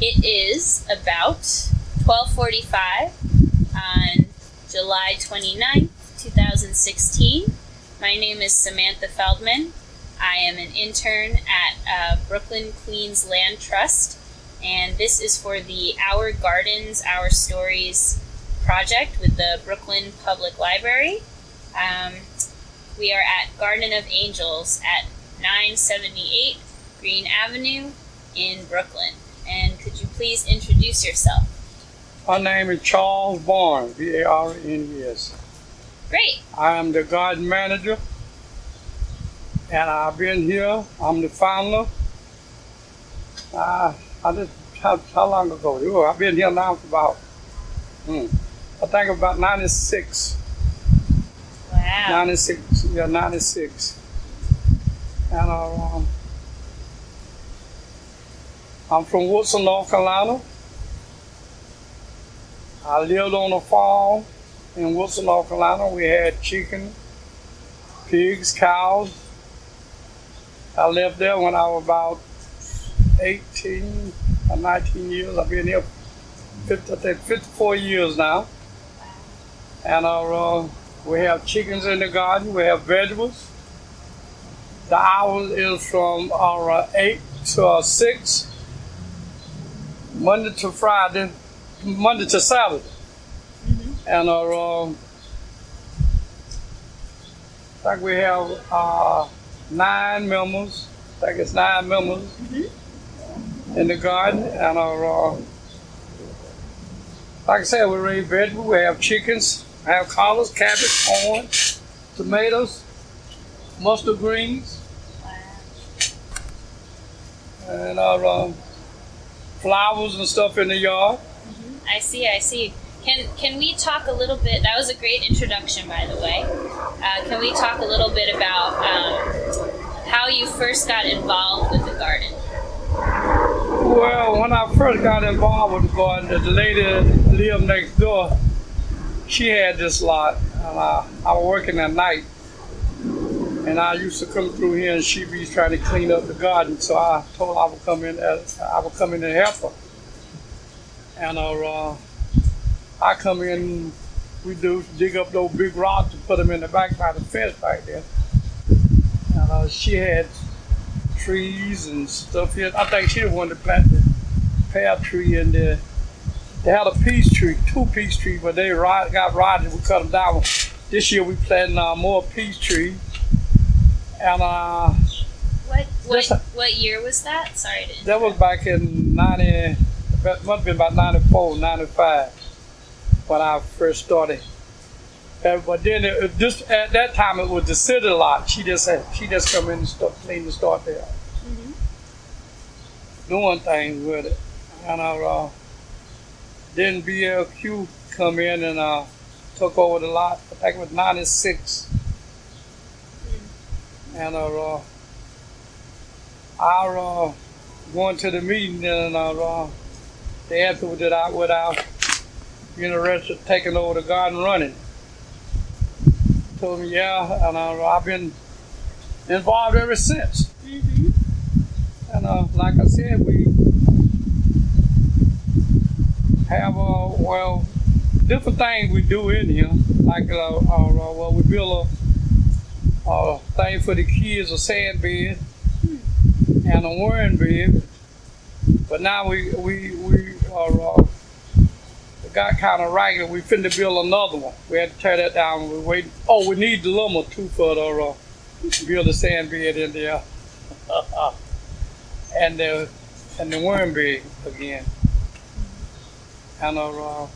It is about 12:45 on July 29th, 2016. My name is Samantha Feldman. I am an intern at uh, Brooklyn Queens Land Trust, and this is for the Our Gardens, Our Stories project with the Brooklyn Public Library. Um, we are at Garden of Angels at 978 Green Avenue in Brooklyn. Could you please introduce yourself? My name is Charles Barnes, B A R N E S. Great. I am the garden manager, and I've been here. I'm the founder. Uh, I just how, how long ago? Oh, I've been here now for about, hmm, I think about 96. Wow. 96, yeah, 96. And uh, um, I'm from Woodson, North Carolina. I lived on a farm in Woodson, North Carolina. We had chicken, pigs, cows. I lived there when I was about 18 or 19 years. I've been here 50, I think 54 years now. And uh, uh, we have chickens in the garden. We have vegetables. The hours is from uh, 8 to uh, 6, Monday to Friday, Monday to Saturday. And uh, um, I think we have uh, nine members. I think it's nine members in the garden. And our, uh, like I said, we raise vegetables. We have chickens. I have collards, cabbage, corn, tomatoes, mustard greens, and uh, um, flowers and stuff in the yard. I see, I see. Can can we talk a little bit? That was a great introduction, by the way. Uh, can we talk a little bit about um, how you first got involved with the garden? Well, when I first got involved with the garden, the lady lived next door, she had this lot, and I, I was working at night, and I used to come through here, and she'd be trying to clean up the garden. So I told her I would come in, as, I would come in and help her. And uh, I come in, we do dig up those big rocks and put them in the back by the fence right there. And uh, she had trees and stuff here. I think she one that planted the pear tree in there. They had a peach tree, two peach trees, but they rot, got rotted. We cut them down. This year we planted uh, more peach trees. And uh, What what, a- what year was that? Sorry that was back in 90, that must have been about 94, 95 when I first started. Uh, but then it, at that time it was the city lot. She just had, she just come in and start clean and start there. doing things with it. And uh, then BLQ come in and uh, took over the lot. I think it was 96. And uh, I uh, going to the meeting and uh, they asked me that I would interested in taking over the garden running. Told me yeah, and uh, I've been involved ever since. Mhm. And uh, like I said, we have uh, well different things we do in here. Like uh, uh, uh, well, we build a, a thing for the kids, a sand bed and a worm bed. But now we we we are uh, got kind of ragged. We finna build another one. We had to tear that down. We wait. Oh, we need the lumber too for the uh, build a sand bed in there. and the and the worm bed again. And uh,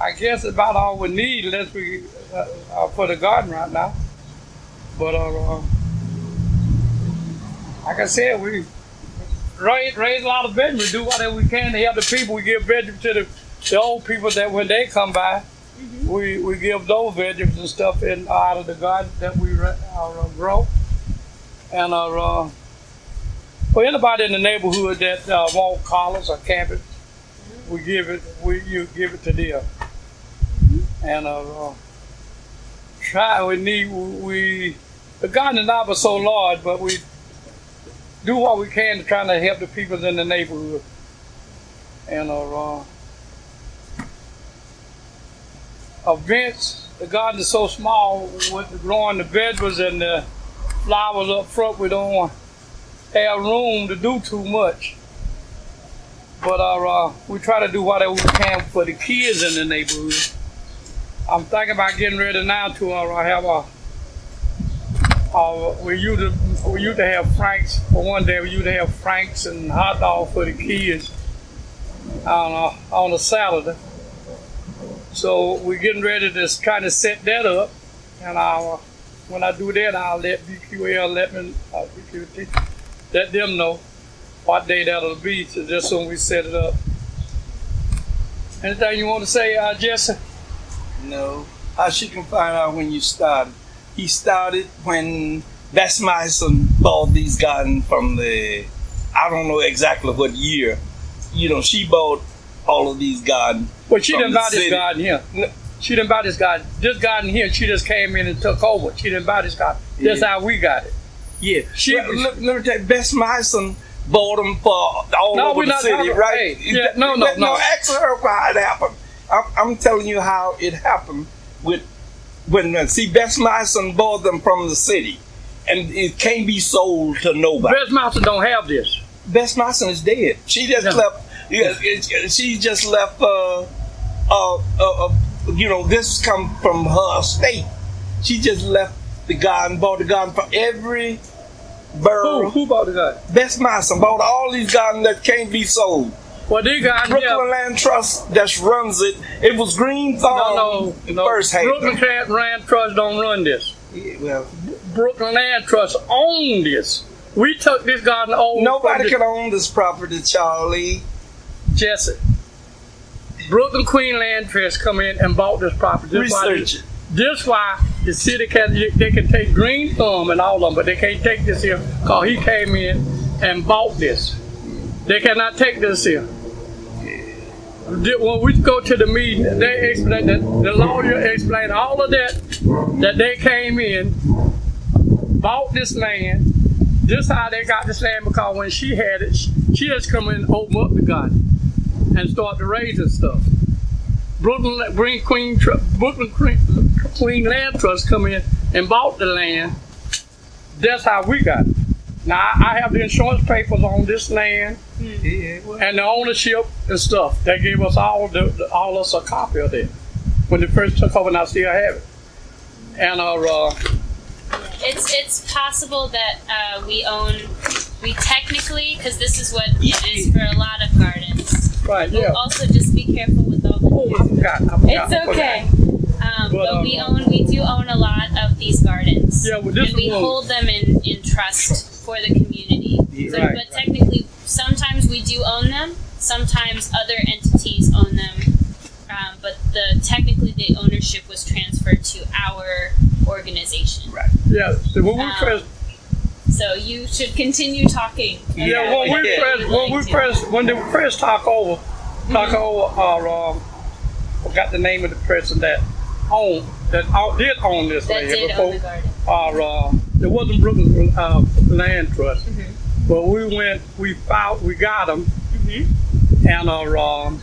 I guess about all we need, unless we uh, uh, for the garden right now. But uh, uh, like I said, we raise, raise a lot of vegetables. We do whatever we can to help the people. We give vegetables to the, the old people that when they come by, we, we give those vegetables and stuff in out of the garden that we ra- uh, grow. And uh, uh, for anybody in the neighborhood that uh, want collards or cabbage, we give it we you give it to them. And uh, uh, try we need we the garden is not but so large, but we do what we can to try to help the people in the neighborhood. And uh, events, the garden is so small with growing the vegetables and the flowers up front, we don't have room to do too much. But uh, we try to do whatever we can for the kids in the neighborhood. I'm thinking about getting ready now to uh, have a. Uh, we used to we used to have Franks for one day. We used to have Franks and hot dog for the kids on a, on a Saturday. So we're getting ready to kind of set that up, and I'll, when I do that, I'll let BQL let me uh, let them know what day that'll be. So just when we set it up. Anything you want to say, uh, Jesse? No. How she can find out when you started? He started when Bess Myson bought these gardens from the, I don't know exactly what year. You know, she bought all of these gardens. Well, she didn't buy this garden here. She didn't buy this garden. This garden here, she just came in and took over. She didn't buy this garden. That's how we got it. Yeah. She- Well, let, let me tell you, Bess Myson bought them for all No, over the city, talking- right? hey, yeah, no, no, Let- no. Ask her how it happened. I'm, I'm telling you how it happened with when uh, see Bess Myson bought them from the city, and it can't be sold to nobody. Best Mountain don't have this. Bess Myson is dead. She just Yeah. left. Yeah, it- it- she just left. Uh, uh, uh, uh, you know, this come from her estate. She just left the garden, bought the garden for every Who, borough. who bought the garden? Bess Myson bought all these gardens that can't be sold. Well, this got Brooklyn here. Land Trust that runs it. It was Green Thumb. No, no, no. First Brooklyn Land Trust don't run this. Yeah, well, Brooklyn Land Trust owned this. We took this garden over. nobody can own this property, Charlie. Jesse. Brooklyn Queen Land Trust come in and bought this property. This why Research it. This why the city can they can take Green Thumb and all of them, but they can't take this here because he came in and bought this. They cannot take this here. When we go to the meeting, they explain that the lawyer explained all of that that they came in, bought this land. This how they got this land because when she had it, she, just come in and open up the garden and start to raise and stuff. Brooklyn Green Queen Brooklyn Queen, Land Trust come in and bought the land. That's how we got it. Now I have the insurance papers on this land Well, and the ownership and stuff. They gave us all the, all us a copy of it when they first took over, and I still have it. And uh, uh It's it's possible that uh, we own we technically because this is what it is for a lot of gardens. right, But yeah. Also, just be careful with all the. Oh, I forgot. I forgot. It's okay. Um, But, but we um, own we do own a lot of these gardens. Yeah, well, and we hold them in, in trust for the community. Yeah, so, right, but technically, sometimes we do own them. Sometimes other entities own them. Um, but the technically the ownership was transferred to our organization. right. Yeah. So when we Um, first So you should continue talking. Yeah, about when what we you'd first, when we to. when the first talk over, talk over, uh, um, forgot the name of the person that owned, that did own this that land before. own the garden. Or, uh, it wasn't Brooklyn uh, Land Trust, Mhm. But we went, we found, we got them, Mhm. and our, um,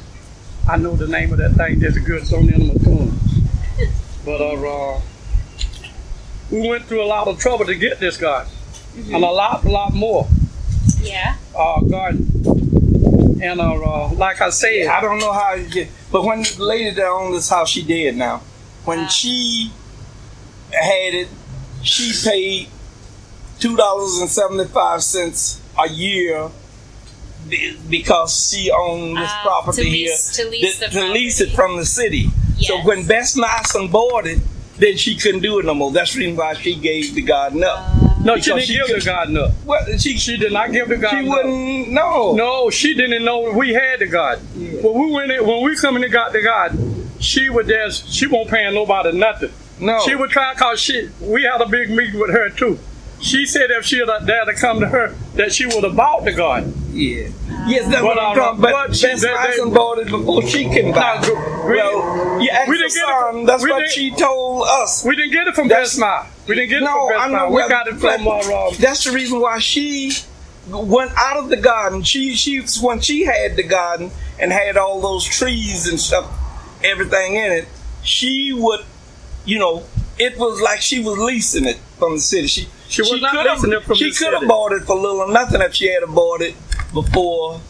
I know the name of that thing. There's a good it's on the end of my tongue. But our, uh, we went through a lot of trouble to get this garden, and a lot, a lot more Yeah. uh, garden. And uh, uh, like I said, I don't know how you get, but when the lady that owned this house, she dead now. When Ah. she had it, she paid two dollars and seventy five cents a year because she owned this Ah, property to lease- here to lease the to lease it from the city. So when Bess Myson bought it, then she couldn't do it no more. That's the reason why she gave the garden up. Uh, no, she didn't she give the could- garden up. well, she She did not give the she garden up. She wouldn't no. No, she didn't know we had the garden. Yeah. When we went in, when we come in and got the garden, she would just she won't pay nobody nothing. No. She would try cause she we had a big meeting with her too. She said if she had dared to come to her, that she would have bought the garden. Yeah. Yes, what I'm uh, talking But but she- Bess they- bought it before she can buy it. We- Well, you asked we didn't son, from- that's what she told us. We didn't get it from That's- Best Buy. We didn't get it No, from Best I know. Buy. We well, got it from uh, That's the reason why she went out of the garden. She she when she had the garden and had all those trees and stuff, everything in it. She would, you know, it was like she was leasing it from the city. She She was not coulda- from She could have bought it for little or nothing if she had bought it before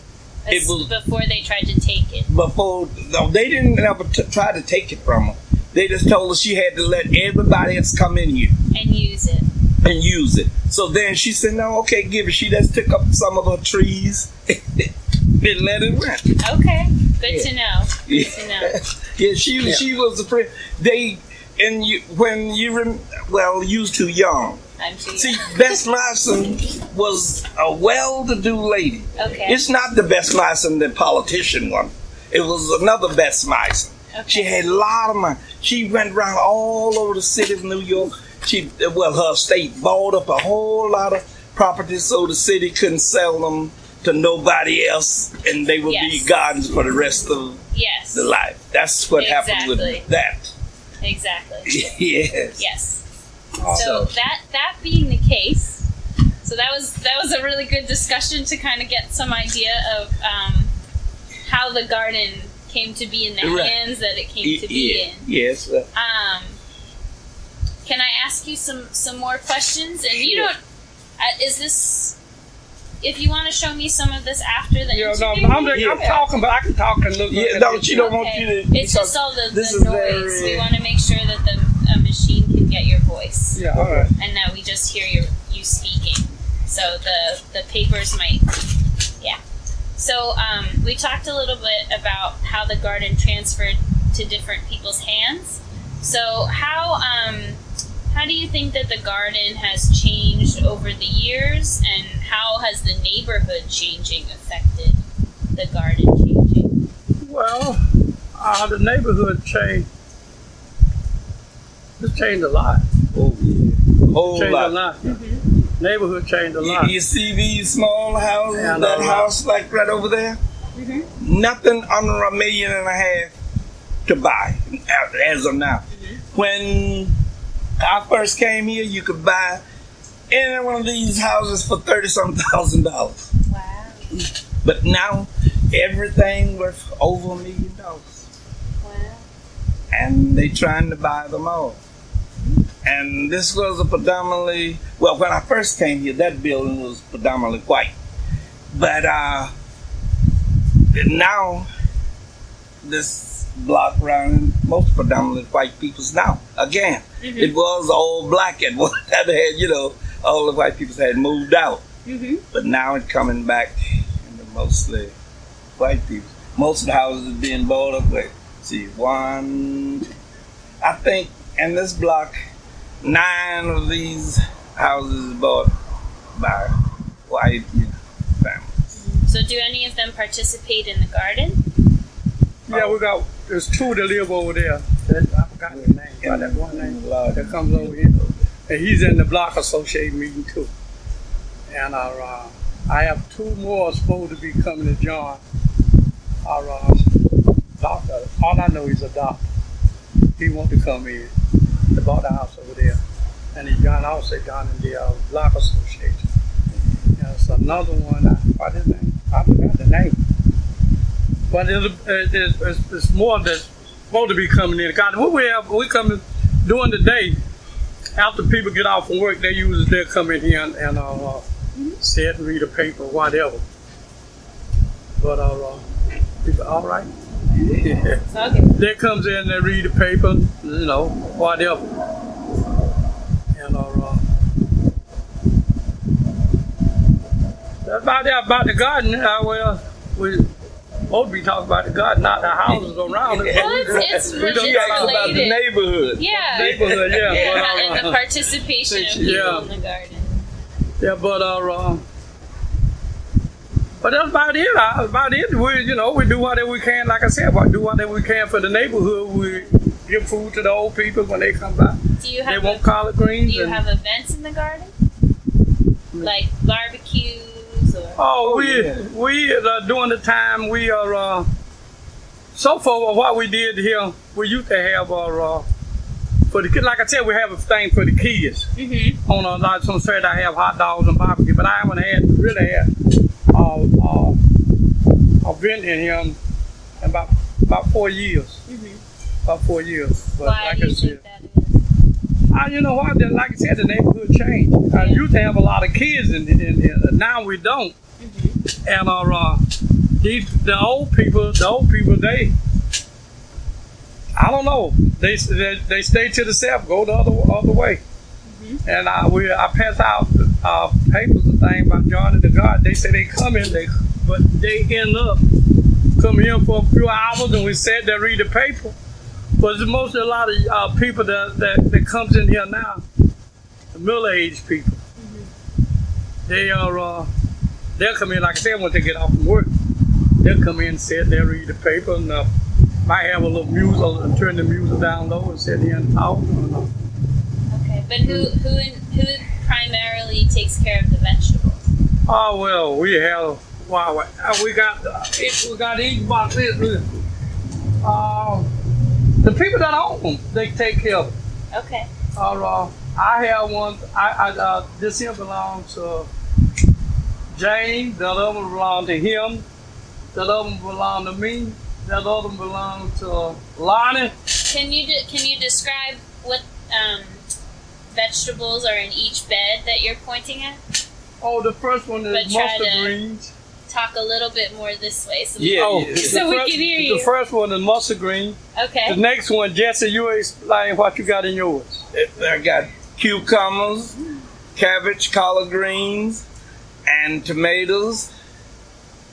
It was- before they tried to take it. before no, they didn't ever t- try to take it from her. They just told her she had to let everybody else come in here and use it. and use it. So then she said, "No, okay, give it." She just took up some of her trees and let it run. Okay, good Yeah. to know. Good to know. yeah, she Yeah. she was a friend. They and you when you rem, well, you was too young. See. Bess Larson was a well-to-do lady. Okay. It's not the Bess Larson, the politician one. It was another Bess Larson. Okay. She had a lot of money. She went around all over the city of New York. She, well, her state bought up a whole lot of properties so the city couldn't sell them to nobody else, and they would be Yes. gardens for the rest of Yes. the life. That's what happened with that. Exactly. yes. Yes. Oh. So that that being the case, so that was that was a really good discussion to kind of get some idea of um, how the garden came to be in the Right. hands that it came to be Yeah. in. Yes. uh, Um, can I ask you some some more questions? And you Sure. don't. Uh, is this? If you want to show me some of this after the Yeah, no, I'm, I'm talking, but I can talk and look. Yeah, look no, at she don't want you to. It's just all the, this the noise. very- We want to make sure that the uh, machine can get your voice, Yeah, all right. and that we just hear your, you speaking. So the the papers might, yeah. So um, we talked a little bit about how the garden transferred to different people's hands. So how um, how do you think that the garden has changed over the years, and how has the neighborhood changing affected the garden changing? Well, uh, the neighborhood changed. It's changed a lot. Oh yeah. Whole Changed lot. a lot. Mm-hmm. Neighborhood changed a You, lot. you see these small houses, Yeah, that house like right over there? Mhm. Nothing under a million and a half to buy uh, as of now. Mm-hmm. When I first came here, you could buy any one of these houses for thirty some thousand dollars. Wow. But now everything worth over a million dollars. Wow. and they trying to buy them all. And this was a predominantly well, when I first came here, that building was predominantly white. But uh, now this block around most predominantly white people's now. Again, Mhm. it was all black at one time. Had, you know, all the white people had moved out. Mm-hmm. But now it's coming back into mostly white people. Most of the houses are being bought up with, see, one, I think in this block, nine of these houses bought by white you know, families. So, do any of them participate in the garden? Yeah, we got. There's two that live over there. That, I forgot their name. Got that one name that comes over here, and he's in the block association meeting too. And our, uh, I have two more supposed to be coming to join our uh, doctor. All I know is a doctor. He want to come in. They bought the house over there, and he joined also down in the uh, block association. There's another one. I, what his name? I forgot the name. But it's, it's, it's, it's more that's supposed to be coming in. God, what we have, we come during the day. After people get off from work, they usually they come in here and, and uh, uh, sit and read a paper, whatever. But uh, uh, people, all right. Yeah. Okay. They comes in, they read the paper, you know, whatever. And uh, uh, that's about that about the garden. Uh, well, we supposed to be talking about the garden, not the houses around it. Well, we it's- it's we don't talk about the neighborhood. Yeah. neighborhood, yeah. Yeah, but, and uh, the participation of people Yeah. in the garden. Yeah, but uh, uh, but that's about it. Uh, about it. We, you know, we do whatever we can. Like I said, we do whatever we can for the neighborhood. We give food to the old people when they come by. Do you have They want collard do you and, have events in the garden? Like barbecues or oh, Oh, we yeah. we uh, during the time we are uh, so far what we did here. We used to have our uh, for the kids. Like I said, we have a thing for the kids. Mm-hmm. On a like some Saturday, I have hot dogs and barbecue, but I haven't had really had uh, uh, a event in here in about about four years. Mm-hmm. About four years. But Why like I said, that? Uh, you know what? Like I said, the neighborhood changed. I used to have a lot of kids, in, in, in, now we don't. Mm-hmm. And our uh, these the old people, the old people, they, I don't know, they they, they stay to the south, go the other other way. Mhm. And I we I pass out uh, papers and thing about Johnny the God. They say they come in, they but they end up come here for a few hours, and we sit there read the paper. But it's mostly a lot of uh, people that, that that comes in here now, the middle aged people. They are. Uh, they'll come in, like I said, when they get off from work, they'll come in, sit there, read the paper, and uh, might have a little music, uh, turn the music down low, and sit here and talk. Okay, but who who in, who primarily takes care of the vegetables? oh well, we have wow, uh, we got uh, we got each box. Uh, the people that own them, they take care of. Them. Okay. All right. I have one. I, I uh, this here belongs to James. That other one belongs to him. That other one belongs to me. That other one belongs to Lonnie. Can you de- can you describe what um, vegetables are in each bed that you're pointing at? Oh, the first one is mustard to- greens. Talk a little bit more this way. So Yeah, Oh, yeah. the So we first, can hear you. The first one is mustard green. Okay. The next one, Jesse, you explain what you got in yours. I got cucumbers, cabbage, collard greens, and tomatoes,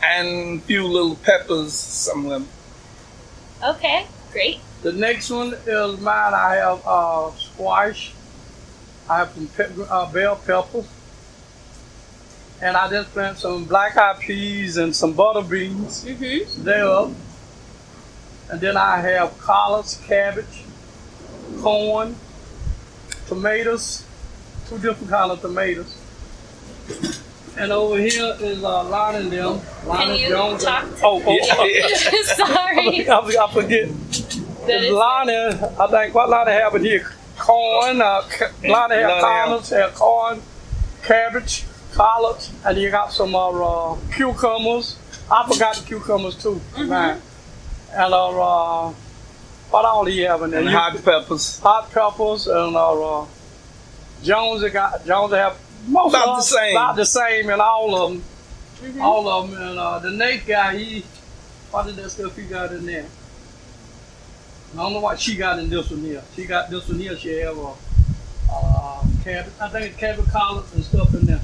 and a few little peppers. Some of them. Okay. Great. The next one is mine. I have uh, squash. I have some pe- uh, bell peppers. And I just plant some black eyed peas and some butter beans. Mm-hmm. They're up. And then I have collards, cabbage, corn, tomatoes, two different kind of tomatoes. And over here is uh, Lonnie and them. Lonnie you Jones. talk to- oh, oh, oh. Sorry. I, I forget. That is- Lonnie, I think what Lonnie have in here? Corn, uh, ca- Lonnie have Lonnie collards, have corn, cabbage, collards, and you got some uh, uh, cucumbers. I forgot the cucumbers too. Mhm. man. And uh, uh, what all do you have in there? And You- hot peppers. hot peppers and uh, uh, Jones got Jones have most About of the same. about the same in all of them, Mhm. all of them. And uh, the Nate guy, he what did that stuff he got in there? I don't know what she got in this one here. She got this one here. She have a uh, cabbage. I think it's cabbage collards and stuff in there.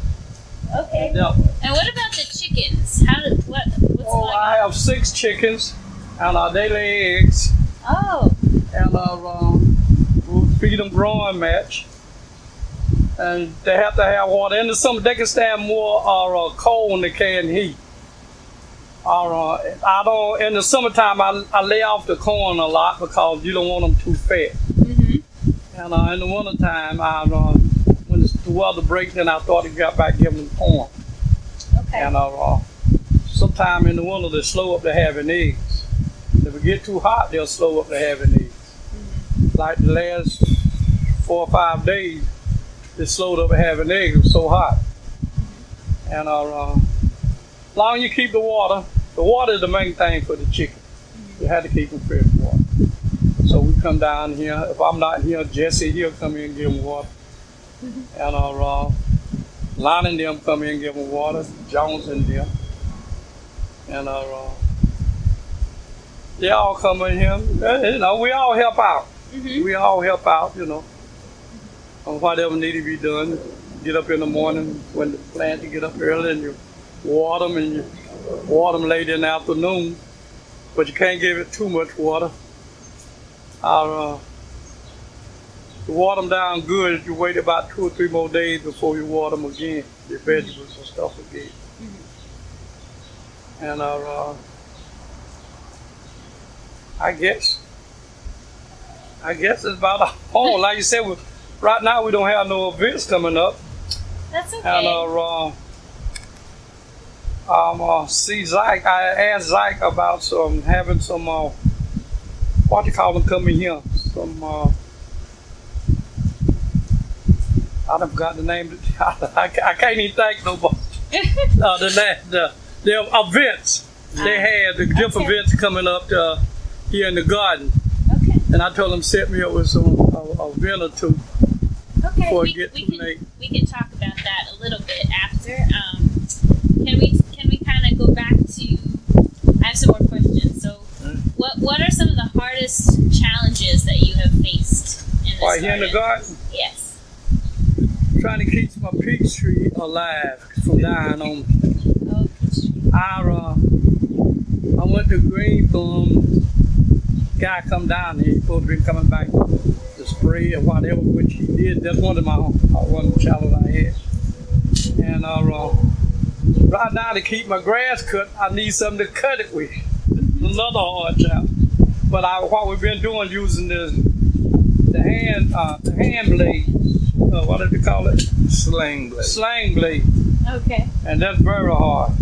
Okay. And what about the chickens? How did what? What's Oh, I have six chickens, and uh, they lay eggs. Oh. and uh, um, we'll feed them growing mash. And they have to have water. In the summer, they can stand more uh, uh, cold when they can heat. Or, uh, I don't. In the summertime, I, I lay off the corn a lot because you don't want them too fat. Mm-hmm. And uh, in the wintertime, I uh, the weather breaks, then I thought to got back giving them corn. Okay. And uh, uh, sometime in the winter, they slow up to having eggs. If it get too hot, they'll slow up to having eggs. Like the last four or five days, they slowed up to having eggs. It was so hot. And uh, uh, long as you keep the water, the water is the main thing for the chicken. You have to keep them fresh water. So we come down here. If I'm not here, Jesse he'll come in and give them water. And uh, uh, and them come in and give them water. Jones and them. And uh, uh, they all come in here. Uh, You know, we all help out. Mm-hmm. We all help out, you know, on whatever need to be done. Get up in the morning when the plant you get up early and you water them and you water them late in the afternoon. But you can't give it too much water. Uh, uh, to water them down good, you wait about two or three more days before you water them again, your vegetables and stuff again. And uh, uh, I guess, I guess it's about a oh, like you said, we, right now we don't have no events coming up. That's okay. And uh, uh, um, uh, see Zach, I asked Zach about some having some uh, what do you call them coming here, some uh, I done forgot the name. I, I can't even think no more. uh, the, the the events they had the different Okay. events coming up uh, here in the garden, Okay. and I told them set me up with some a, a event or two Okay. before we, it get we too can late. we can talk about that a little bit after. Um, can we can we kind of go back to? I have some more questions. So, what what are some of the hardest challenges that you have faced in this Right here in the garden? Trying to keep my peach tree alive from dying on. Oh, I went to Green Thumb. Guy come down here. He supposed to be coming back to spray or whatever, which he did. That's one of my uh, one challenges I had. And uh, right now to keep my grass cut, I need something to cut it with. Another hard job. But I, what we've been doing using the the hand uh, the hand blade. Uh, what did they call it? Sling blade. Slang blade Okay. and that's very hard.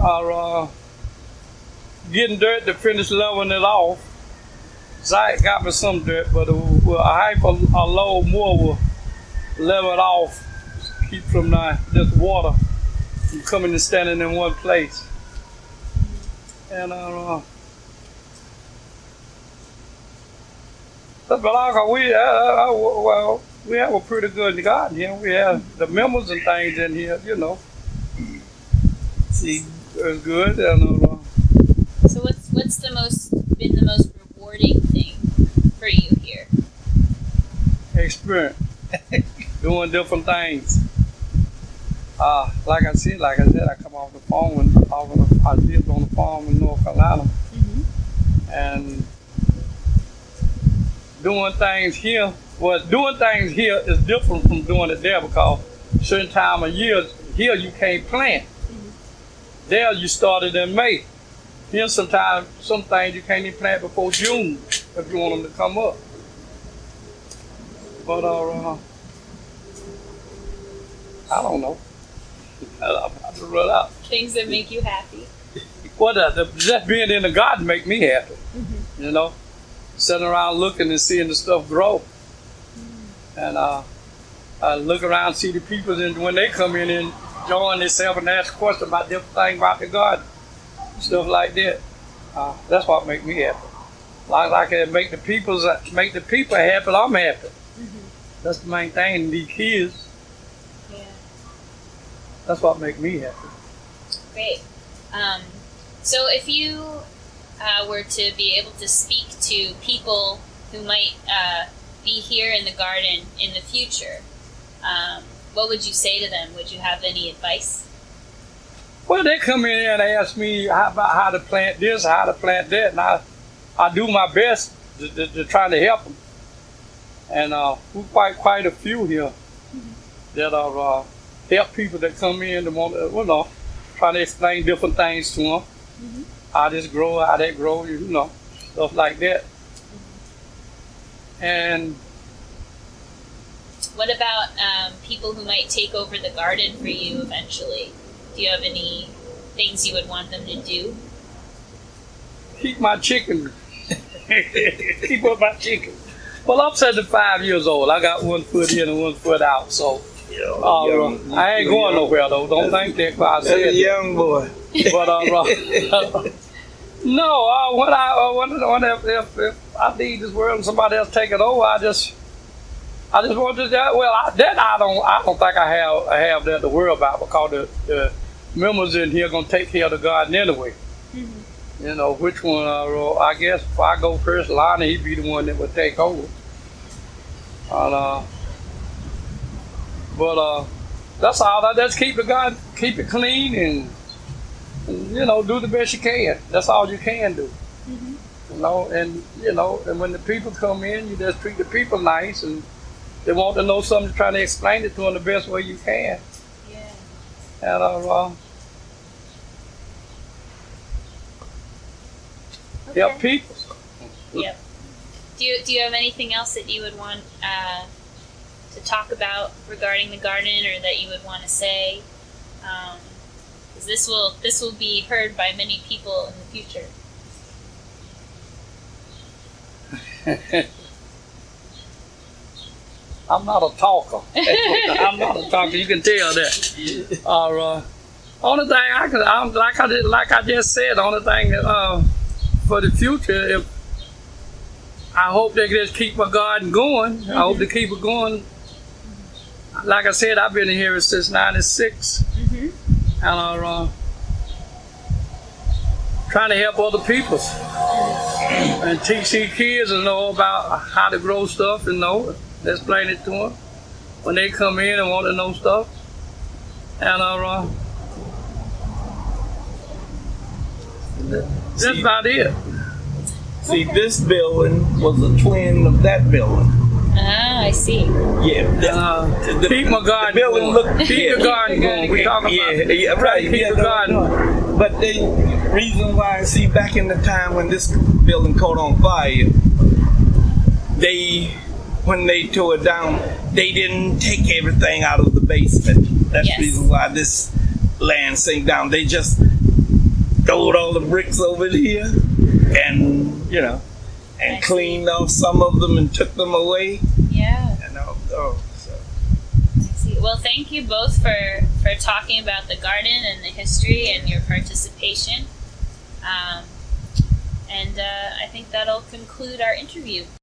Or uh, getting dirt to finish leveling it off. Zach got me some dirt, but a, a hype a, a low more will level it off, keep from the, this water from coming and standing in one place. And uh, like we, uh, uh, well, we have a pretty good garden here. We have the members and things in here, you know. See, it's good. And, uh, So what's what's the most been the most rewarding thing for you here? experience, doing different things. Uh, like I said, like I said, I come off the farm and off of the, I lived on the farm in North Carolina, Mm-hmm. and doing things here. Well, doing things here is different from doing it there because certain time of year here you can't plant. There you started in May. Here sometimes some things you can't even plant before June if you want them to come up. But uh, I don't know. I'm about to run out. Things that make you happy. Well, the, the, just being in the garden make me happy. You know, sitting around looking and seeing the stuff grow, and uh, I look around, see the people, and when they come in and join themselves and ask questions about different things about the garden, stuff like that. Uh, that's what make me happy. Like like it make the people make the people happy. I'm happy. That's the main thing. These kids, Yeah. that's what make me happy. Great. Um, so, if you uh, were to be able to speak to people who might uh, be here in the garden in the future, um, what would you say to them? Would you have any advice? Well, they come in and ask me how, about how to plant this, how to plant that, and I, I do my best to, to, to try to help them. And uh, we quite quite a few here that are uh, help people that come in to want to, you know, try to explain different things to them. How this grow, how that grow, you know, stuff like that. And What about um, people who might take over the garden for you eventually? Do you have any things you would want them to do? keep my chicken. keep up my chicken. Well, I'm 75 years old. I got one foot in and one foot out, so uh, young- I ain't going nowhere though. Don't think that 'cause I That's said a young boy. But uh, no, uh, when I uh, when, when if, if, if I leave this world and somebody else take it over, I just I just want to that. Well, I, that I don't I don't think I have I have that to worry about because the, the members in here gonna take care of the garden anyway. You know which one? Uh, I guess if I go first, Lonnie he'd be the one that would take over. And, uh, but uh, that's all. I just keep the garden, keep it clean, and, you know do the best you can. That's all you can do. You know, and you know, and when the people come in, you just treat the people nice, and they want to know something, trying to explain it to them the best way you can. Yeah. And uh, uh, help people. Yep. Do you, do you have anything else that you would want uh, to talk about regarding the garden, or that you would want to say? This will this will be heard by many people in the future. I'm not a talker. I'm not a talker. You can tell that. Uh, uh, only thing I can, I'm, like I did, like I just said, the only thing uh, for the future, if I hope they just keep my garden going. I hope they keep it going. Like I said, I've been here since '96, And uh, trying to help other people and teach these kids to know about how to grow stuff and know it. Explain it to them when they come in and want to know stuff. And uh, that's See- about it. See, this building was a twin of that building. I see. Yeah. the- Uh, the- keep my garden the building going. looked- keep yeah. the going. We talking yeah, about yeah, right. keep yeah, the no, no. But the reason why, I see, back in the time when this building caught on fire, they, when they tore it down, they didn't take everything out of the basement. That's Yes. the reason why this land sank down. They just throwed all the bricks over here, and you know, and I see. cleaned off some of them and took them away. Yeah. And all, oh, so. Well, thank you both for for talking about the garden and the history and your participation. Um, and uh, I think that'll conclude our interview.